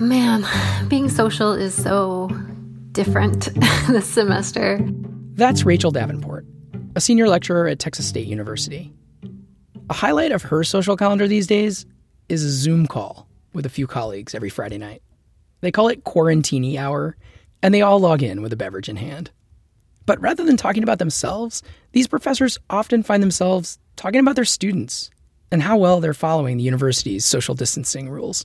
Man, being social is so different this semester. That's Rachel Davenport, a senior lecturer at Texas State University. A highlight of her social calendar these days is a Zoom call with a few colleagues every Friday night. They call it Quarantini Hour, and they all log in with a beverage in hand. But rather than talking about themselves, these professors often find themselves talking about their students and how well they're following the university's social distancing rules.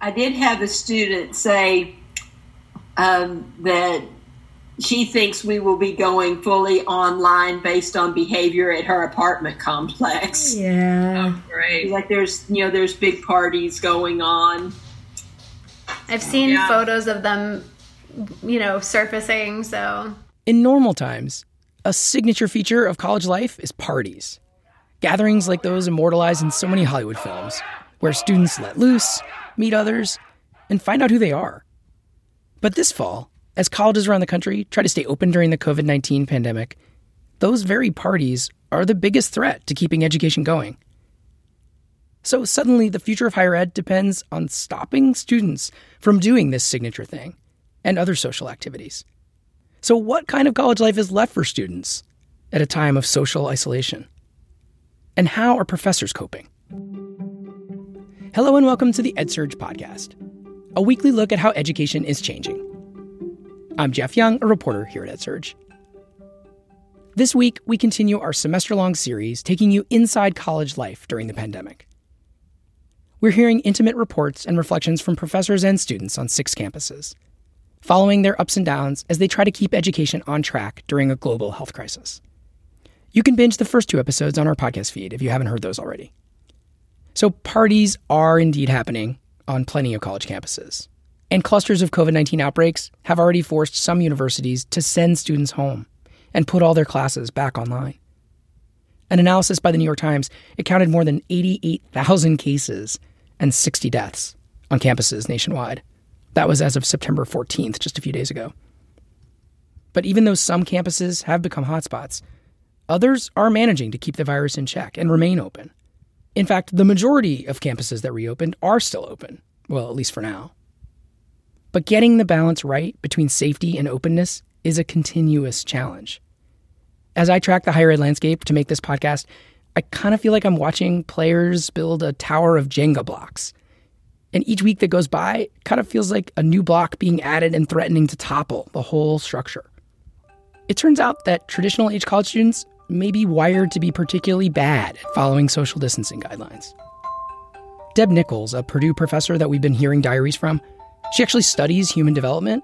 I did have a student say um, that she thinks we will be going fully online based on behavior at her apartment complex. Yeah. Oh, great. Like there's you know there's big parties going on. I've seen Yeah. photos of them, you know, surfacing, so In normal times, a signature feature of college life is parties. Gatherings like those immortalized in so many Hollywood films, where students let loose, meet others, and find out who they are. But this fall, as colleges around the country try to stay open during the COVID 19 pandemic, those very parties are the biggest threat to keeping education going. So suddenly, the future of higher ed depends on stopping students from doing this signature thing and other social activities. So, what kind of college life is left for students at a time of social isolation? And how are professors coping? Hello, and welcome to the EdSurge podcast, a weekly look at how education is changing. I'm Jeff Young, a reporter here at EdSurge. This week, we continue our semester long series taking you inside college life during the pandemic. We're hearing intimate reports and reflections from professors and students on six campuses following their ups and downs as they try to keep education on track during a global health crisis. You can binge the first two episodes on our podcast feed if you haven't heard those already. So, parties are indeed happening on plenty of college campuses. And clusters of COVID 19 outbreaks have already forced some universities to send students home and put all their classes back online. An analysis by the New York Times it counted more than 88,000 cases and 60 deaths on campuses nationwide. That was as of September 14th, just a few days ago. But even though some campuses have become hotspots, others are managing to keep the virus in check and remain open. In fact, the majority of campuses that reopened are still open, well, at least for now. But getting the balance right between safety and openness is a continuous challenge. As I track the higher ed landscape to make this podcast, I kind of feel like I'm watching players build a tower of Jenga blocks. And each week that goes by kind of feels like a new block being added and threatening to topple the whole structure. It turns out that traditional age college students may be wired to be particularly bad at following social distancing guidelines. Deb Nichols, a Purdue professor that we've been hearing diaries from, she actually studies human development.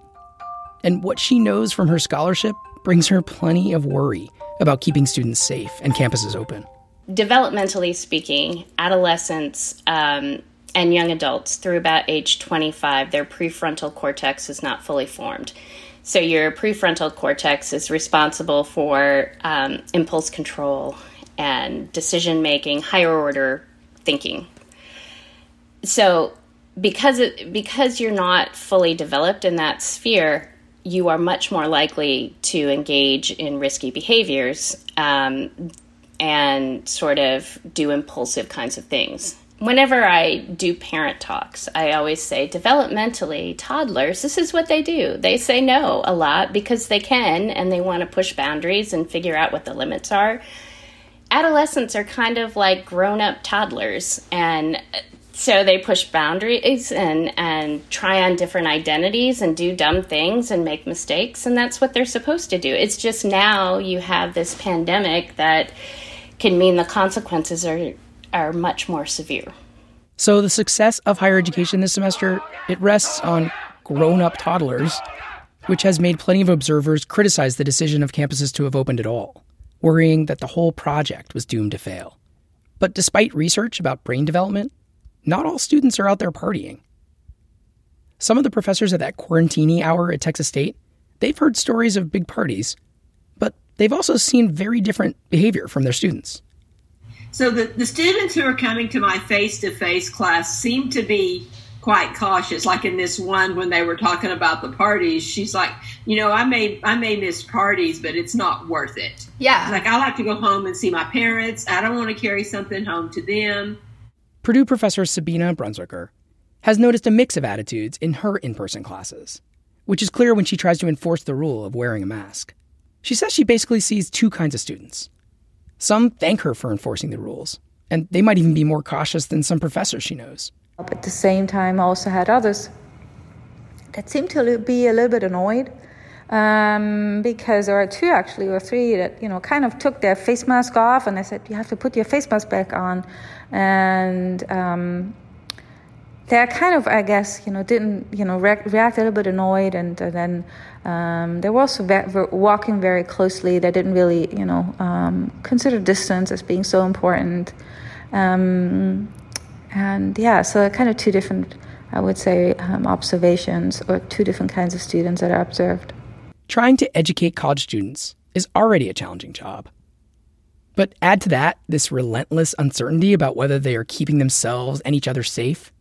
And what she knows from her scholarship brings her plenty of worry about keeping students safe and campuses open. developmentally speaking, adolescents um, and young adults through about age 25, their prefrontal cortex is not fully formed. So, your prefrontal cortex is responsible for um, impulse control and decision making, higher order thinking. So, because it, because you're not fully developed in that sphere, you are much more likely to engage in risky behaviors um, and sort of do impulsive kinds of things. Whenever I do parent talks, I always say developmentally, toddlers, this is what they do. They say no a lot because they can and they want to push boundaries and figure out what the limits are. Adolescents are kind of like grown up toddlers and uh, so they push boundaries and and try on different identities and do dumb things and make mistakes and that's what they're supposed to do it's just now you have this pandemic that can mean the consequences are are much more severe So the success of higher education this semester, it rests on grown-up toddlers, which has made plenty of observers criticize the decision of campuses to have opened at all, worrying that the whole project was doomed to fail. But despite research about brain development, not all students are out there partying. Some of the professors at that quarantini hour at Texas State, they've heard stories of big parties, but they've also seen very different behavior from their students. So the, the students who are coming to my face to face class seem to be quite cautious. Like in this one when they were talking about the parties, she's like, you know, I may I may miss parties, but it's not worth it. yeah. Like I like to go home and see my parents. I don't want to carry something home to them. Purdue professor Sabina Brunswicker. has noticed a mix of attitudes in her in person classes, which is clear when she tries to enforce the rule of wearing a mask. She says she basically sees two kinds of students. Some thank her for enforcing the rules, and they might even be more cautious than some professors she knows. At the same time, I also had others that seemed to be a little bit annoyed um, because there are two actually or three that you know kind of took their face mask off and I said you have to put your face mask back on and um, they kind of I guess you know didn't you know re- react a little bit annoyed and, and then um, they were also ve- walking very closely they didn't really you know um, consider distance as being so important um, and yeah so kind of two different I would say um, observations or two different kinds of students that are observed trying to educate college students is already a challenging job. But add to that this relentless uncertainty about whether they are keeping themselves and each other safe.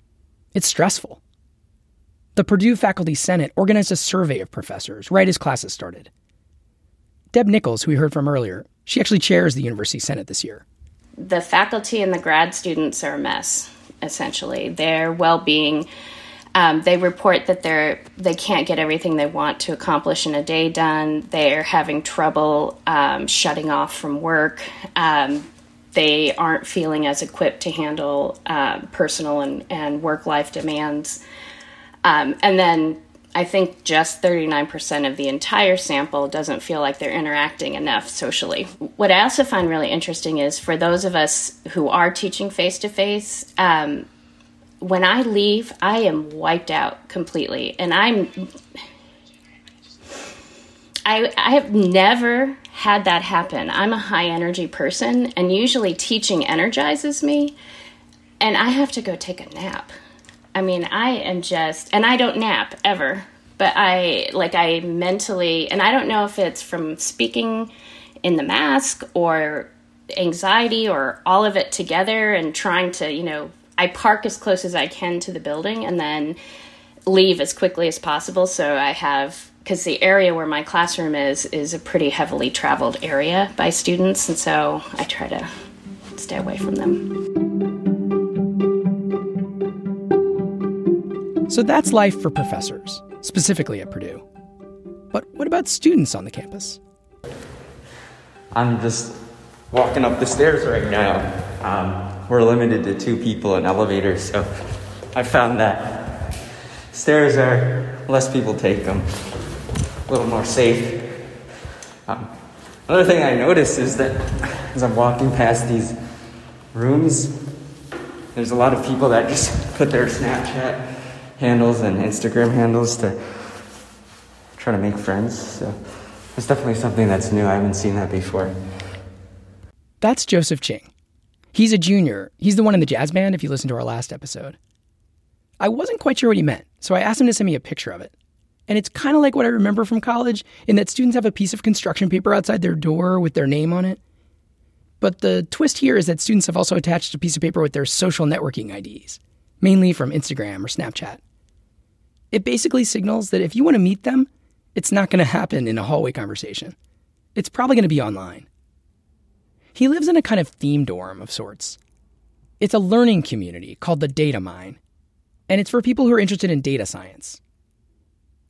It's stressful. The Purdue Faculty Senate organized a survey of professors right as classes started. Deb Nichols, who we heard from earlier, she actually chairs the University Senate this year. The faculty and the grad students are a mess, essentially. Their well being um, they report that they're they can't get everything they want to accomplish in a day done. They're having trouble um, shutting off from work. Um, they aren't feeling as equipped to handle uh, personal and, and work life demands. Um, and then I think just 39% of the entire sample doesn't feel like they're interacting enough socially. What I also find really interesting is for those of us who are teaching face to face, when I leave, I am wiped out completely. And I'm I I have never had that happen. I'm a high energy person and usually teaching energizes me and I have to go take a nap. I mean, I am just and I don't nap ever, but I like I mentally and I don't know if it's from speaking in the mask or anxiety or all of it together and trying to, you know, I park as close as I can to the building and then leave as quickly as possible. So I have because the area where my classroom is is a pretty heavily traveled area by students, and so I try to stay away from them. So that's life for professors, specifically at Purdue. But what about students on the campus? I'm just walking up the stairs right now. Um, we're limited to two people in elevators, so I found that stairs are less people take them, a little more safe. Um, another thing I noticed is that as I'm walking past these rooms, there's a lot of people that just put their Snapchat handles and Instagram handles to try to make friends. So it's definitely something that's new. I haven't seen that before. That's Joseph Ching. He's a junior. He's the one in the jazz band, if you listen to our last episode. I wasn't quite sure what he meant, so I asked him to send me a picture of it. And it's kind of like what I remember from college, in that students have a piece of construction paper outside their door with their name on it. But the twist here is that students have also attached a piece of paper with their social networking IDs, mainly from Instagram or Snapchat. It basically signals that if you want to meet them, it's not going to happen in a hallway conversation. It's probably going to be online. He lives in a kind of theme dorm of sorts. It's a learning community called the Data Mine, and it's for people who are interested in data science.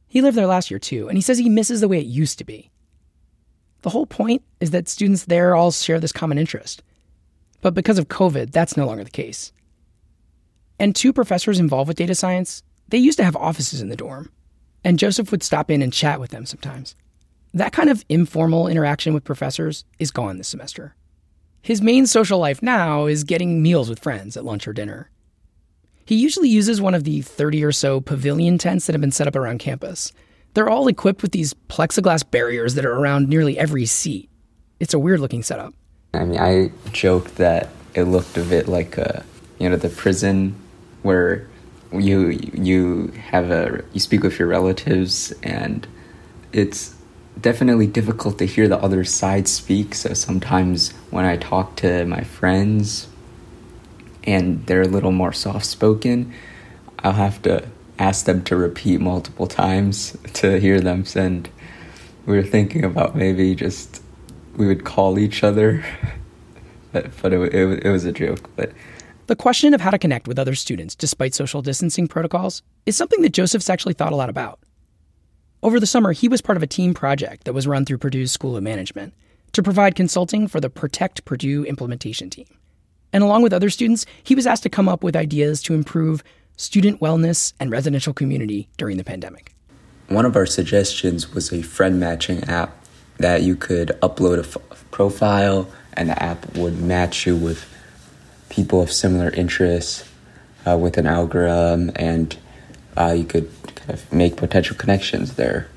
He lived there last year too, and he says he misses the way it used to be. The whole point is that students there all share this common interest. But because of COVID, that's no longer the case. And two professors involved with data science, they used to have offices in the dorm, and Joseph would stop in and chat with them sometimes. That kind of informal interaction with professors is gone this semester. His main social life now is getting meals with friends at lunch or dinner. He usually uses one of the 30 or so pavilion tents that have been set up around campus. They're all equipped with these plexiglass barriers that are around nearly every seat. It's a weird looking setup. I mean, I joked that it looked a bit like a, you know, the prison where you you have a you speak with your relatives and it's definitely difficult to hear the other side speak. So sometimes when I talk to my friends and they're a little more soft spoken, I'll have to ask them to repeat multiple times to hear them. And we were thinking about maybe just we would call each other, but, but it, it, it was a joke. But The question of how to connect with other students despite social distancing protocols is something that Joseph's actually thought a lot about. Over the summer, he was part of a team project that was run through Purdue's School of Management to provide consulting for the Protect Purdue implementation team. And along with other students, he was asked to come up with ideas to improve student wellness and residential community during the pandemic. One of our suggestions was a friend matching app that you could upload a f- profile and the app would match you with people of similar interests uh, with an algorithm and uh, you could kind of make potential connections there.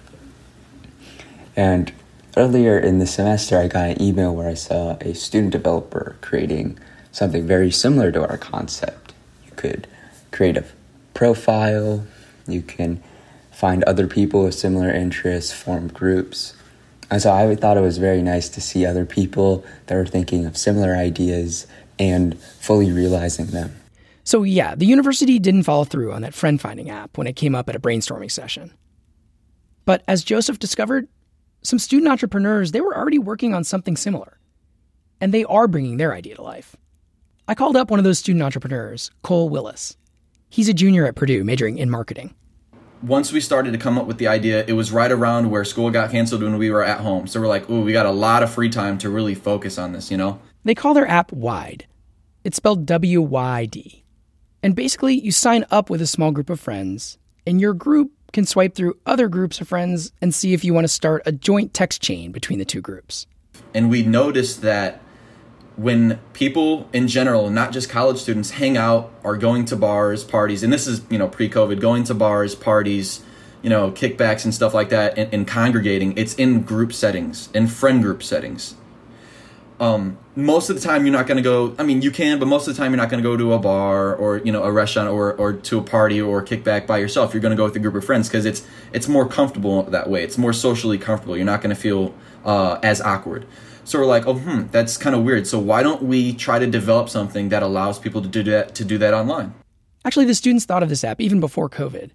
And earlier in the semester, I got an email where I saw a student developer creating something very similar to our concept. You could create a profile, you can find other people with similar interests, form groups. And so I thought it was very nice to see other people that were thinking of similar ideas and fully realizing them. So, yeah, the university didn't follow through on that friend finding app when it came up at a brainstorming session. But as Joseph discovered, some student entrepreneurs, they were already working on something similar. And they are bringing their idea to life. I called up one of those student entrepreneurs, Cole Willis. He's a junior at Purdue, majoring in marketing. Once we started to come up with the idea, it was right around where school got canceled when we were at home. So we're like, ooh, we got a lot of free time to really focus on this, you know? They call their app Wide. It's spelled W Y D. And basically, you sign up with a small group of friends, and your group can swipe through other groups of friends and see if you want to start a joint text chain between the two groups. And we noticed that when people in general, not just college students, hang out, are going to bars, parties, and this is, you know, pre COVID, going to bars, parties, you know, kickbacks and stuff like that, and, and congregating, it's in group settings, in friend group settings. Um, most of the time, you're not going to go, I mean, you can, but most of the time, you're not going to go to a bar or, you know, a restaurant or, or to a party or a kickback by yourself. You're going to go with a group of friends because it's, it's more comfortable that way. It's more socially comfortable. You're not going to feel uh, as awkward. So we're like, oh, hmm, that's kind of weird. So why don't we try to develop something that allows people to do that to do that online? Actually, the students thought of this app even before COVID,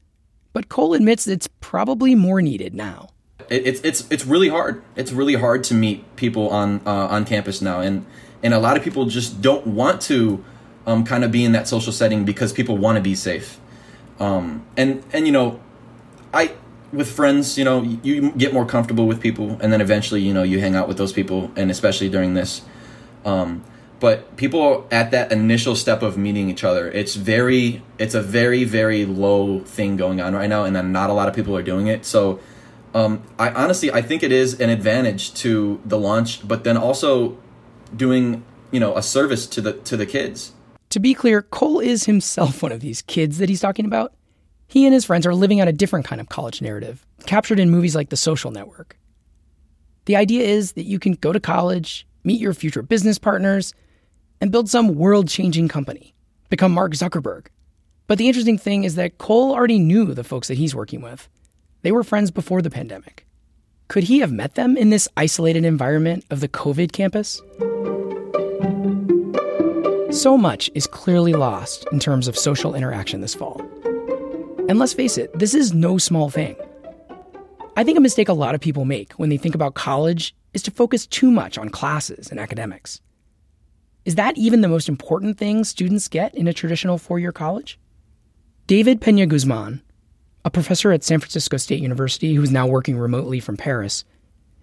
but Cole admits it's probably more needed now. It, it's it's it's really hard. It's really hard to meet people on uh, on campus now, and and a lot of people just don't want to um, kind of be in that social setting because people want to be safe. Um, and and you know, I with friends, you know, you get more comfortable with people, and then eventually, you know, you hang out with those people, and especially during this. Um, but people at that initial step of meeting each other, it's very, it's a very, very low thing going on right now, and then not a lot of people are doing it. So, um, I honestly, I think it is an advantage to the launch, but then also doing, you know, a service to the to the kids. To be clear, Cole is himself one of these kids that he's talking about. He and his friends are living out a different kind of college narrative, captured in movies like The Social Network. The idea is that you can go to college, meet your future business partners, and build some world changing company, become Mark Zuckerberg. But the interesting thing is that Cole already knew the folks that he's working with. They were friends before the pandemic. Could he have met them in this isolated environment of the COVID campus? So much is clearly lost in terms of social interaction this fall. And let's face it, this is no small thing. I think a mistake a lot of people make when they think about college is to focus too much on classes and academics. Is that even the most important thing students get in a traditional four year college? David Pena Guzman, a professor at San Francisco State University who's now working remotely from Paris,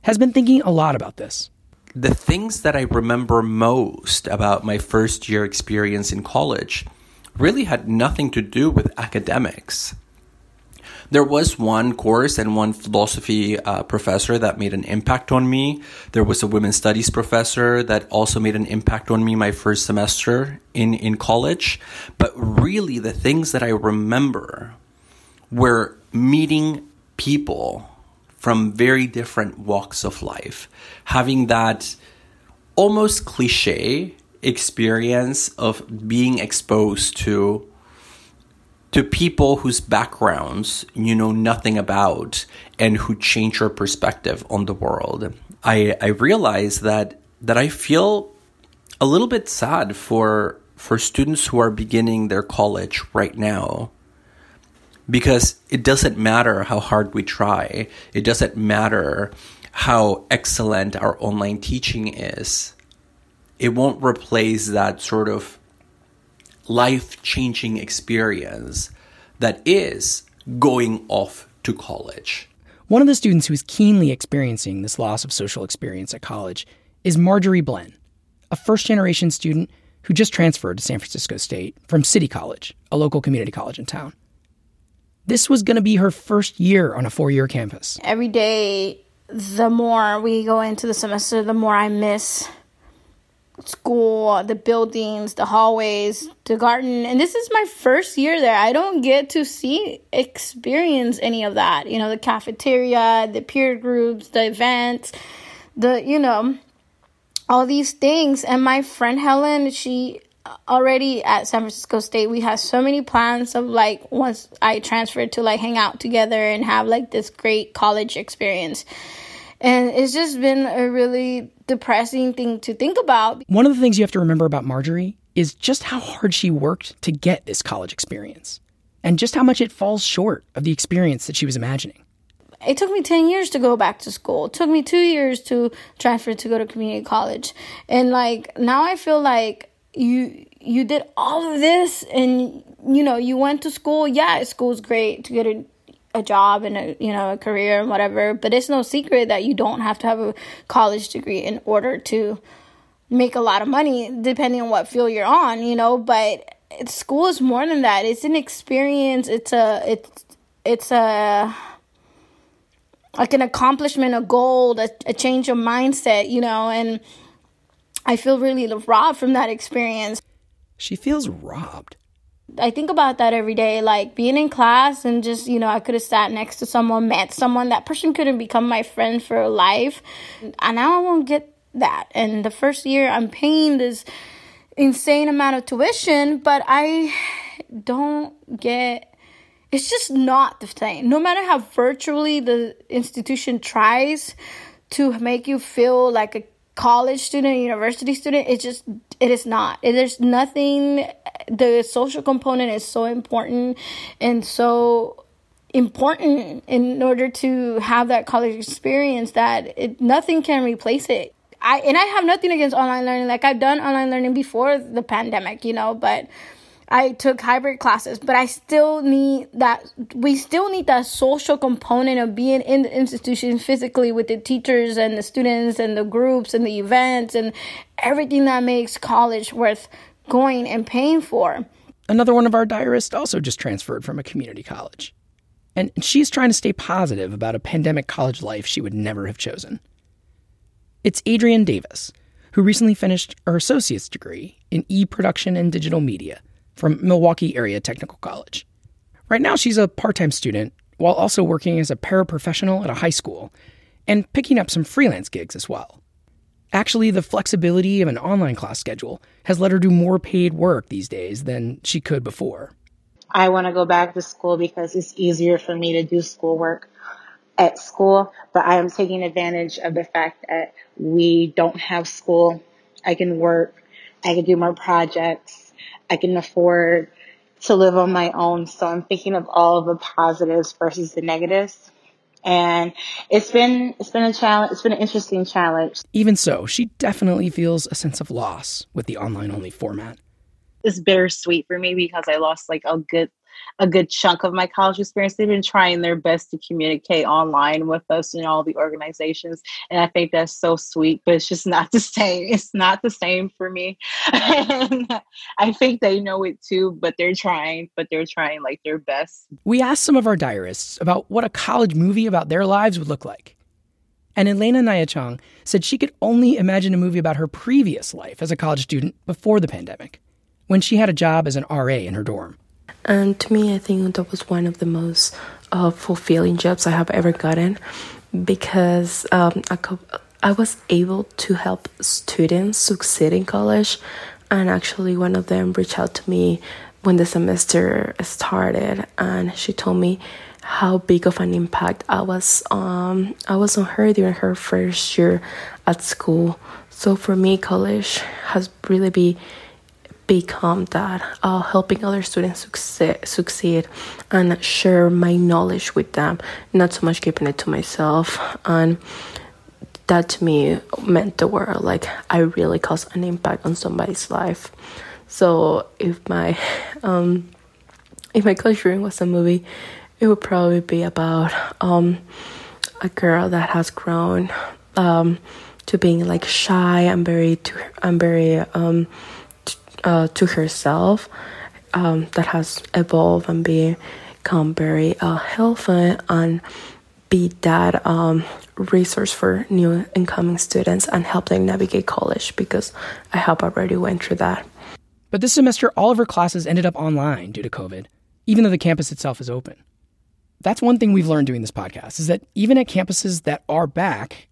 has been thinking a lot about this. The things that I remember most about my first year experience in college really had nothing to do with academics. There was one course and one philosophy uh, professor that made an impact on me. There was a women's studies professor that also made an impact on me my first semester in, in college. But really, the things that I remember were meeting people from very different walks of life, having that almost cliche experience of being exposed to to people whose backgrounds you know nothing about and who change your perspective on the world. I I realize that that I feel a little bit sad for for students who are beginning their college right now because it doesn't matter how hard we try. It doesn't matter how excellent our online teaching is it won't replace that sort of life changing experience that is going off to college. One of the students who is keenly experiencing this loss of social experience at college is Marjorie Blen, a first generation student who just transferred to San Francisco State from City College, a local community college in town. This was going to be her first year on a four year campus. Every day, the more we go into the semester, the more I miss school, the buildings, the hallways, the garden. And this is my first year there. I don't get to see, experience any of that. You know, the cafeteria, the peer groups, the events, the, you know, all these things. And my friend Helen, she already at San Francisco State, we had so many plans of like once I transferred to like hang out together and have like this great college experience. And it's just been a really depressing thing to think about. One of the things you have to remember about Marjorie is just how hard she worked to get this college experience and just how much it falls short of the experience that she was imagining. It took me 10 years to go back to school. It took me 2 years to transfer to go to community college. And like now I feel like you you did all of this and you know you went to school. Yeah school's great to get a, a job and a you know a career and whatever but it's no secret that you don't have to have a college degree in order to make a lot of money depending on what field you're on you know but school is more than that. It's an experience. It's a it's it's a like an accomplishment a goal a, a change of mindset you know and I feel really robbed from that experience. She feels robbed. I think about that every day, like being in class and just, you know, I could have sat next to someone, met someone, that person couldn't become my friend for life. And now I won't get that. And the first year I'm paying this insane amount of tuition, but I don't get it's just not the same. No matter how virtually the institution tries to make you feel like a college student, university student, it just it is not. There's nothing. The social component is so important and so important in order to have that college experience that it, nothing can replace it. I and I have nothing against online learning. Like I've done online learning before the pandemic, you know, but I took hybrid classes, but I still need that. We still need that social component of being in the institution physically with the teachers and the students and the groups and the events and everything that makes college worth going and paying for. Another one of our diarists also just transferred from a community college. And she's trying to stay positive about a pandemic college life she would never have chosen. It's Adrienne Davis, who recently finished her associate's degree in e production and digital media from Milwaukee Area Technical College. Right now, she's a part time student while also working as a paraprofessional at a high school and picking up some freelance gigs as well. Actually, the flexibility of an online class schedule has let her do more paid work these days than she could before. I want to go back to school because it's easier for me to do schoolwork at school, but I am taking advantage of the fact that we don't have school. I can work, I can do more projects, I can afford to live on my own. So I'm thinking of all of the positives versus the negatives. And it's been, it's been a challenge. It's been an interesting challenge. Even so, she definitely feels a sense of loss with the online only format. It's bittersweet for me because I lost like a good a good chunk of my college experience. They've been trying their best to communicate online with us and all the organizations. And I think that's so sweet, but it's just not the same. It's not the same for me. I think they know it too, but they're trying, but they're trying like their best. We asked some of our diarists about what a college movie about their lives would look like. And Elena Nayachang said she could only imagine a movie about her previous life as a college student before the pandemic, when she had a job as an RA in her dorm. And to me, I think that was one of the most uh, fulfilling jobs I have ever gotten because um, I, co- I was able to help students succeed in college. And actually, one of them reached out to me when the semester started, and she told me how big of an impact I was um I was on her during her first year at school. So for me, college has really been become that uh, helping other students succeed, succeed and share my knowledge with them. Not so much keeping it to myself. And that to me meant the world. Like i really caused an impact on somebody's life. So if my um, if my classroom was a movie, it would probably be about um, a girl that has grown um, to being like shy and very to and very um, uh, to herself um, that has evolved and become very uh, helpful and be that um, resource for new incoming students and help them navigate college because I have already went through that. But this semester, all of her classes ended up online due to COVID, even though the campus itself is open. That's one thing we've learned doing this podcast is that even at campuses that are back,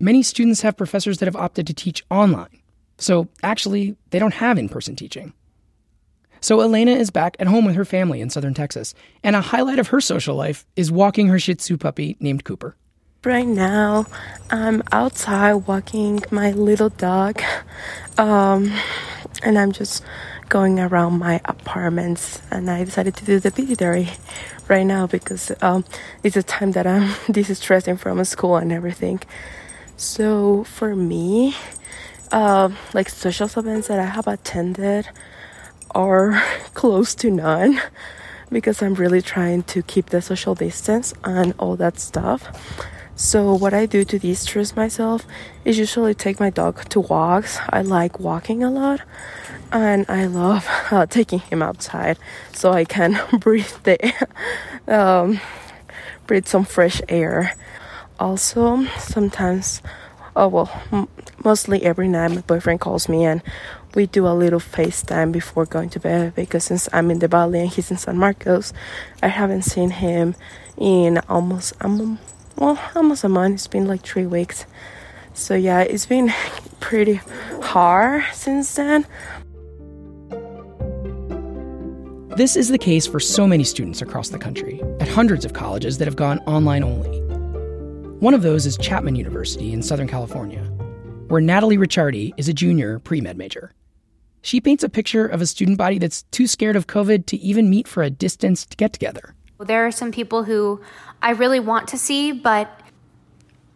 many students have professors that have opted to teach online. So actually, they don't have in person teaching. So Elena is back at home with her family in southern Texas, and a highlight of her social life is walking her Shih Tzu puppy named Cooper. Right now, I'm outside walking my little dog, um, and I'm just going around my apartments. And I decided to do the diary right now because um, it's a time that I'm distressing from school and everything. So for me, uh, like social events that I have attended are close to none because I'm really trying to keep the social distance and all that stuff. So what I do to de-stress myself is usually take my dog to walks. I like walking a lot and I love uh, taking him outside so I can breathe the um, breathe some fresh air. Also, sometimes, oh well, m- mostly every night my boyfriend calls me and we do a little FaceTime before going to bed because since I'm in the Valley and he's in San Marcos, I haven't seen him in almost um, well almost a month. It's been like three weeks. So yeah, it's been pretty hard since then. This is the case for so many students across the country at hundreds of colleges that have gone online only. One of those is Chapman University in Southern California, where Natalie Ricciardi is a junior pre med major. She paints a picture of a student body that's too scared of COVID to even meet for a distanced get together. There are some people who I really want to see, but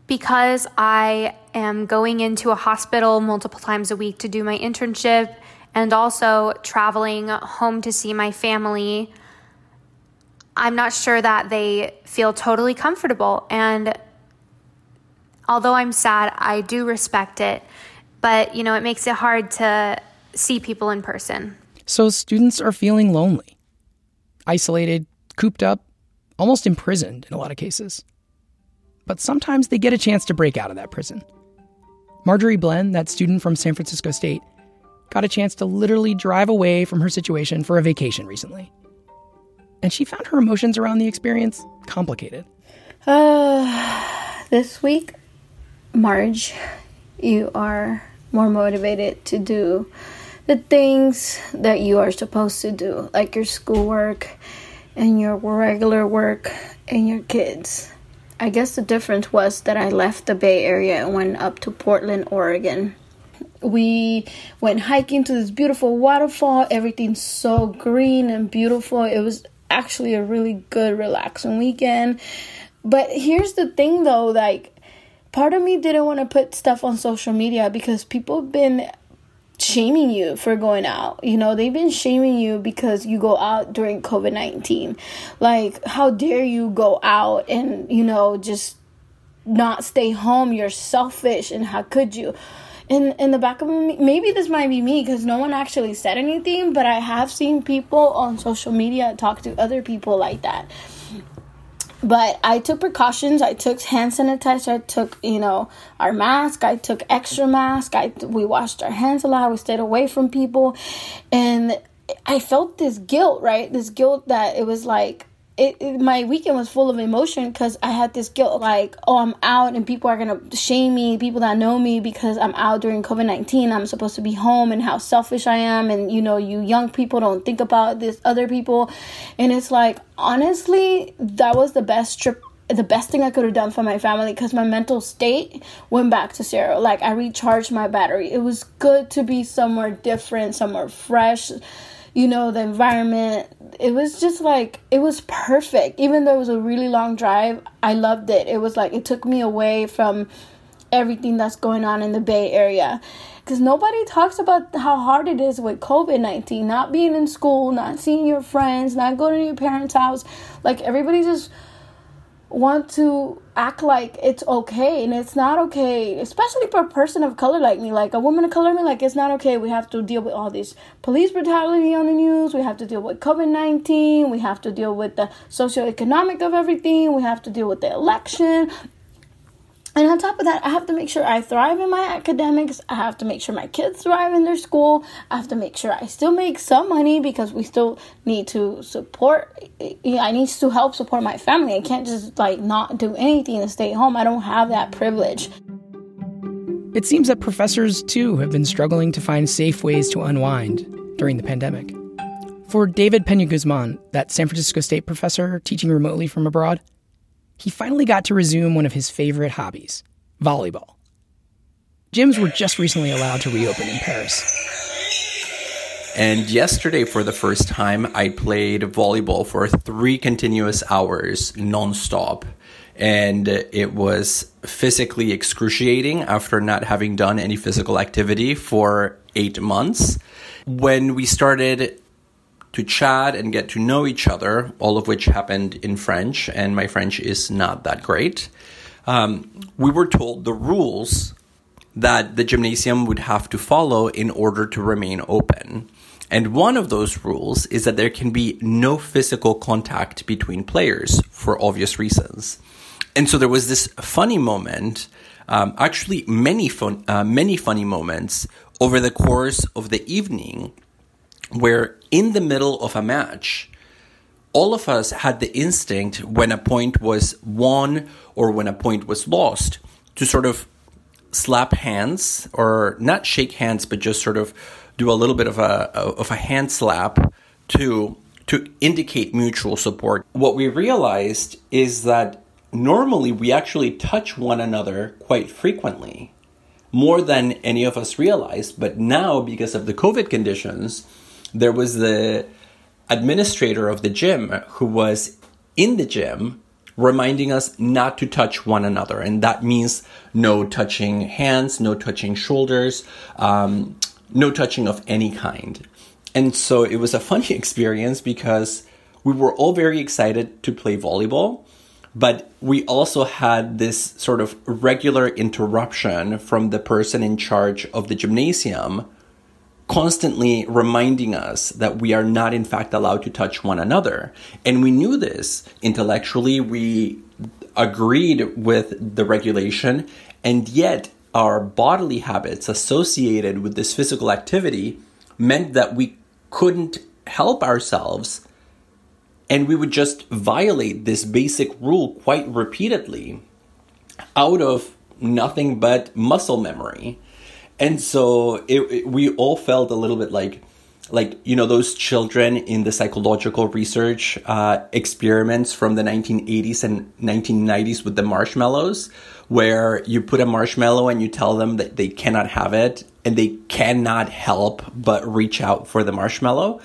because I am going into a hospital multiple times a week to do my internship and also traveling home to see my family, I'm not sure that they feel totally comfortable. And although I'm sad, I do respect it. But, you know, it makes it hard to see people in person. So students are feeling lonely, isolated, cooped up, almost imprisoned in a lot of cases. But sometimes they get a chance to break out of that prison. Marjorie Blen, that student from San Francisco State, got a chance to literally drive away from her situation for a vacation recently. And she found her emotions around the experience complicated. Uh, this week, Marge, you are more motivated to do the things that you are supposed to do, like your schoolwork and your regular work and your kids. I guess the difference was that I left the Bay Area and went up to Portland, Oregon. We went hiking to this beautiful waterfall. Everything's so green and beautiful. It was actually a really good, relaxing weekend. But here's the thing though, like, part of me didn't want to put stuff on social media because people have been shaming you for going out. You know, they've been shaming you because you go out during COVID 19. Like, how dare you go out and, you know, just not stay home? You're selfish, and how could you? In, in the back of me, maybe this might be me because no one actually said anything, but I have seen people on social media talk to other people like that but I took precautions. I took hand sanitizer. I took, you know, our mask. I took extra mask. I we washed our hands a lot. We stayed away from people, and I felt this guilt, right? This guilt that it was like it, it, my weekend was full of emotion because I had this guilt like, oh, I'm out and people are gonna shame me, people that know me because I'm out during COVID 19. I'm supposed to be home and how selfish I am. And you know, you young people don't think about this other people. And it's like, honestly, that was the best trip. The best thing I could have done for my family because my mental state went back to zero. Like, I recharged my battery. It was good to be somewhere different, somewhere fresh you know, the environment. It was just like, it was perfect. Even though it was a really long drive, I loved it. It was like, it took me away from everything that's going on in the Bay Area. because nobody talks about how hard it is with COVID 19, not being in school, not seeing your friends, not going to your parents' house. Like everybody just want to act like it's okay and it's not okay especially for a person of color like me. Like a woman of color me like it's not okay. We have to deal with all this police brutality on the news. We have to deal with covid-19 we have to deal with the socioeconomic of everything. We have to deal with the election and on top of that, I have to make sure I thrive in my academics. I have to make sure my kids thrive in their school. I have to make sure I still make some money because we still need to support. I need to help support my family. I can't just like not do anything and stay home. I don't have that privilege. It seems that professors too have been struggling to find safe ways to unwind during the pandemic. For David Pena Guzman, that San Francisco State professor teaching remotely from abroad, he finally got to resume one of his favorite hobbies volleyball. Gyms were just recently allowed to reopen in Paris. And yesterday, for the first time, I played volleyball for three continuous hours nonstop. And it was physically excruciating after not having done any physical activity for eight months. When we started to chat and get to know each other, all of which happened in French, and my French is not that great. Um, we were told the rules that the gymnasium would have to follow in order to remain open. And one of those rules is that there can be no physical contact between players for obvious reasons. And so there was this funny moment, um, actually many fun, uh, many funny moments over the course of the evening where in the middle of a match, all of us had the instinct when a point was won or when a point was lost to sort of slap hands or not shake hands, but just sort of do a little bit of a of a hand slap to to indicate mutual support. What we realized is that normally we actually touch one another quite frequently, more than any of us realized. But now, because of the COVID conditions, there was the administrator of the gym who was in the gym reminding us not to touch one another. And that means no touching hands, no touching shoulders, um, no touching of any kind. And so it was a funny experience because we were all very excited to play volleyball, but we also had this sort of regular interruption from the person in charge of the gymnasium constantly reminding us that we are not, in fact, allowed to touch one another. And we knew this. Intellectually, we agreed with the regulation, and yet our bodily habits associated with this physical activity meant that we couldn't help ourselves. And we would just violate this basic rule quite repeatedly out of nothing but muscle memory and so it, it, we all felt a little bit like like you know those children in the psychological research uh, experiments from the 1980s and 1990s with the marshmallows where you put a marshmallow and you tell them that they cannot have it and they cannot help but reach out for the marshmallow.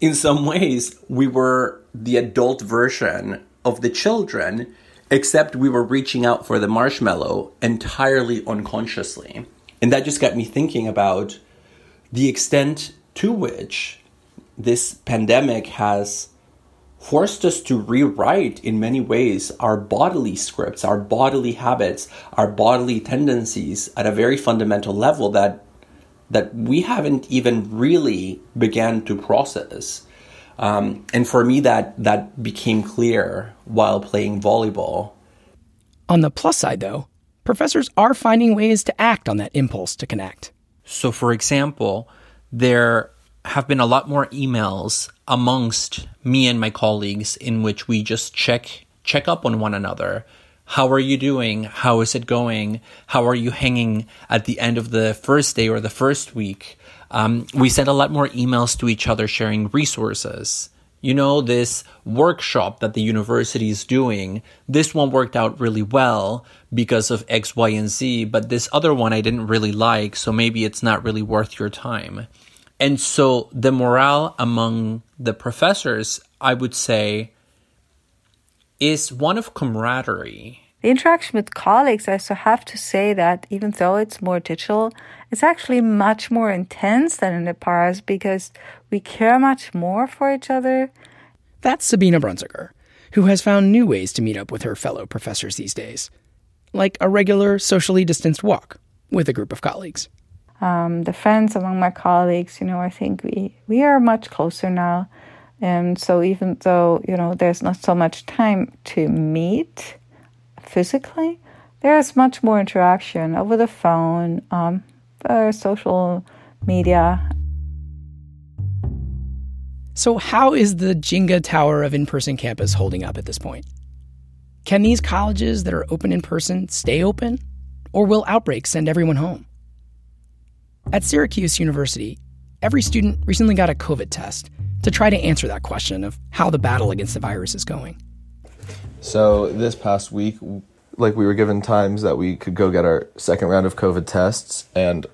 In some ways we were the adult version of the children except we were reaching out for the marshmallow entirely unconsciously and that just got me thinking about the extent to which this pandemic has forced us to rewrite in many ways our bodily scripts, our bodily habits, our bodily tendencies at a very fundamental level that that we haven't even really began to process. Um, and for me, that that became clear while playing volleyball. On the plus side, though, professors are finding ways to act on that impulse to connect. So, for example, there have been a lot more emails amongst me and my colleagues in which we just check check up on one another. How are you doing? How is it going? How are you hanging at the end of the first day or the first week? Um, we send a lot more emails to each other sharing resources you know, this workshop that the university is doing, this one worked out really well because of X, Y, and Z, but this other one I didn't really like, so maybe it's not really worth your time. And so the morale among the professors, I would say, is one of camaraderie. The interaction with colleagues, I so have to say that even though it's more digital, it's actually much more intense than in the past because we care much more for each other. That's Sabina Brunswicker, who has found new ways to meet up with her fellow professors these days, like a regular socially distanced walk with a group of colleagues. Um, the friends among my colleagues, you know, I think we, we are much closer now. And so even though, you know, there's not so much time to meet, physically, there is much more interaction over the phone, um, uh, social media. So, how is the Jenga tower of in person campus holding up at this point? Can these colleges that are open in person stay open? Or will outbreaks send everyone home? At Syracuse University, every student recently got a COVID test to try to answer that question of how the battle against the virus is going. So this past week, like we were given times that we could go get our second round of COVID tests, and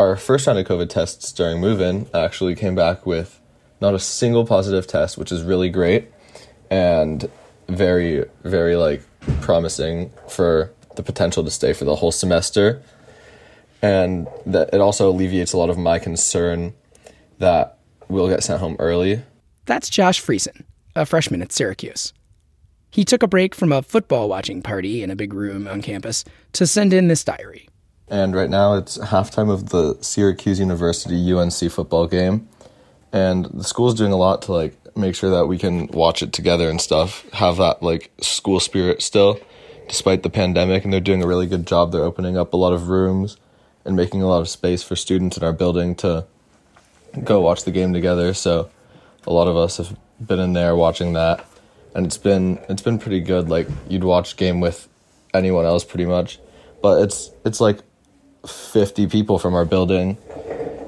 our first round of COVID tests during move-in actually came back with not a single positive test, which is really great and very, very like promising for the potential to stay for the whole semester. And that it also alleviates a lot of my concern that we'll get sent home early. That's Josh Friesen, a freshman at Syracuse. He took a break from a football watching party in a big room on campus to send in this diary. And right now it's halftime of the Syracuse University UNC football game. And the school's doing a lot to like make sure that we can watch it together and stuff, have that like school spirit still, despite the pandemic. And they're doing a really good job. They're opening up a lot of rooms and making a lot of space for students in our building to go watch the game together. So a lot of us have been in there watching that and it's been it's been pretty good. Like you'd watch game with anyone else pretty much, but it's it's like fifty people from our building,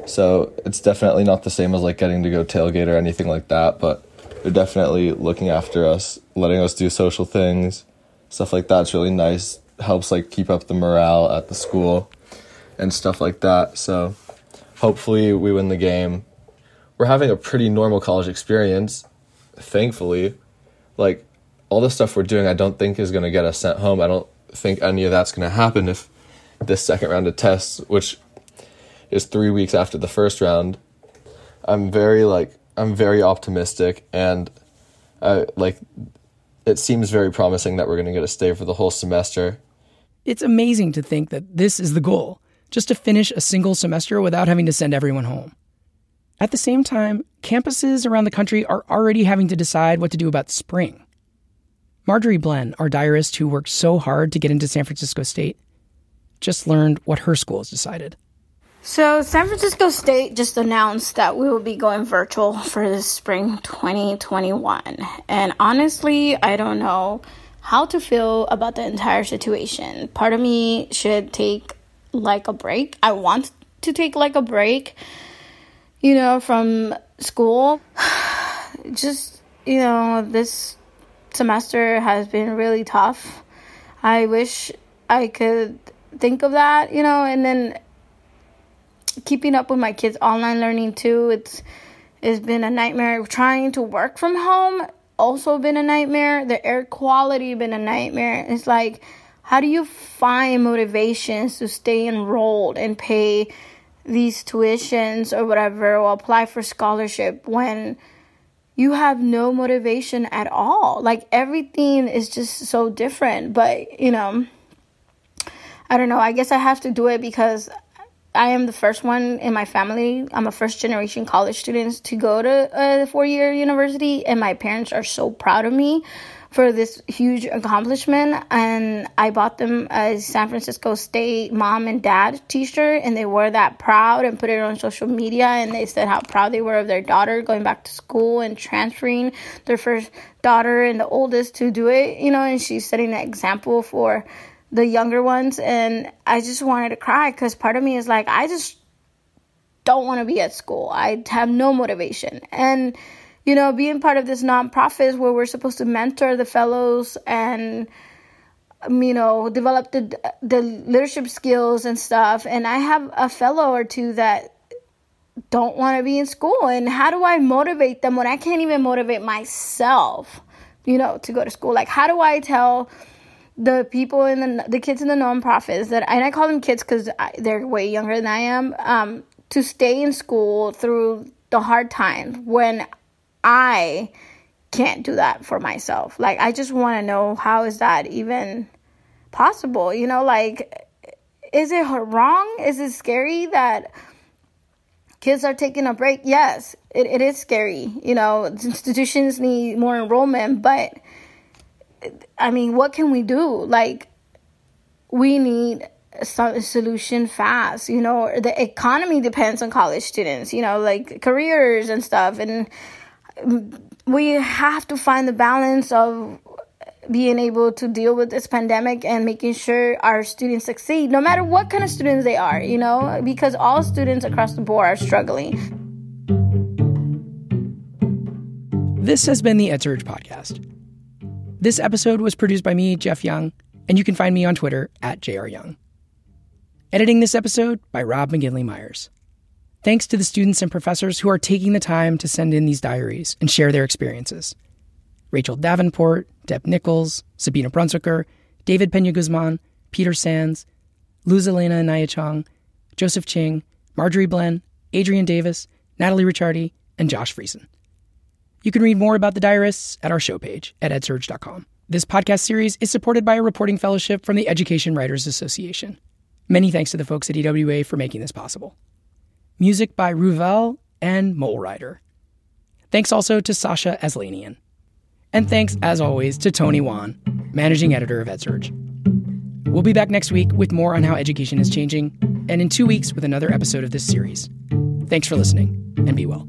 so it's definitely not the same as like getting to go tailgate or anything like that. But they're definitely looking after us, letting us do social things, stuff like that's really nice. Helps like keep up the morale at the school and stuff like that. So hopefully we win the game. We're having a pretty normal college experience, thankfully like all the stuff we're doing, I don't think is going to get us sent home. I don't think any of that's going to happen if this second round of tests, which is three weeks after the first round, I'm very like I'm very optimistic and I like it seems very promising that we're going to get a stay for the whole semester. It's amazing to think that this is the goal, just to finish a single semester without having to send everyone home. At the same time, campuses around the country are already having to decide what to do about spring. Marjorie Blen, our diarist who worked so hard to get into San Francisco State, just learned what her school has decided. So, San Francisco State just announced that we will be going virtual for the spring 2021. And honestly, I don't know how to feel about the entire situation. Part of me should take like a break. I want to take like a break you know, from school. Just, you know, this semester has been really tough. I wish I could think of that, you know, and then keeping up with my kids online learning too. It's it's been a nightmare. Trying to work from home also been a nightmare. The air quality been a nightmare. It's like how do you find motivations to stay enrolled and pay these tuitions or whatever or apply for scholarship when you have no motivation at all. Like everything is just so different. But, you know, I don't know. I guess I have to do it because I am the first one in my family. I'm a first generation college student to go to a four year university, and my parents are so proud of me for this huge accomplishment and I bought them a San Francisco State mom and dad t-shirt and they were that proud and put it on social media and they said how proud they were of their daughter going back to school and transferring their first daughter and the oldest to do it, you know, and she's setting an example for the younger ones and I just wanted to cry cuz part of me is like I just don't want to be at school. I have no motivation. And you know, being part of this nonprofit where we're supposed to mentor the fellows and um, you know develop the the leadership skills and stuff. And i have a fellow or two that don't want to be in school. And how do i motivate them when i can't even motivate myself you know to go to school? Like how do i tell the people in the the kids in the nonprofits that and I call them kids because they're way younger than I am um, to stay in school through the hard times when I can't do that for myself. Like I just want to know how is that even possible? You know, like is it wrong? Is it scary that kids are taking a break? Yes, it, it is scary. You know, institutions need more enrollment, but I mean, what can we do? Like, we need some solution fast. You know, the economy depends on college students. You know, like careers and stuff, and we have to find the balance of being able to deal with this pandemic and making sure our students succeed, no matter what kind of students they are. You know, because all students across the board are struggling. This has been the EdSurge podcast. This episode was produced by me, Jeff Young, and you can find me on Twitter at jryoung. Editing this episode by Rob McGinley Myers. Thanks to the students and professors who are taking the time to send in these diaries and share their experiences. Rachel Davenport, Deb Nichols, Sabina Brunswicker, David Pena Guzman, Peter Sands, Luz Elena Nayachong, Joseph Ching, Marjorie Blen, Adrian Davis, Natalie Ricciardi, and Josh Friesen. You can read more about the diarists at our show page at edsurge.com. This podcast series is supported by a reporting fellowship from the Education Writers Association. Many thanks to the folks at EWA for making this possible. Music by Ruvel and Mole Rider. Thanks also to Sasha Aslanian. And thanks, as always, to Tony Wan, managing editor of EdSurge. We'll be back next week with more on how education is changing, and in two weeks with another episode of this series. Thanks for listening, and be well.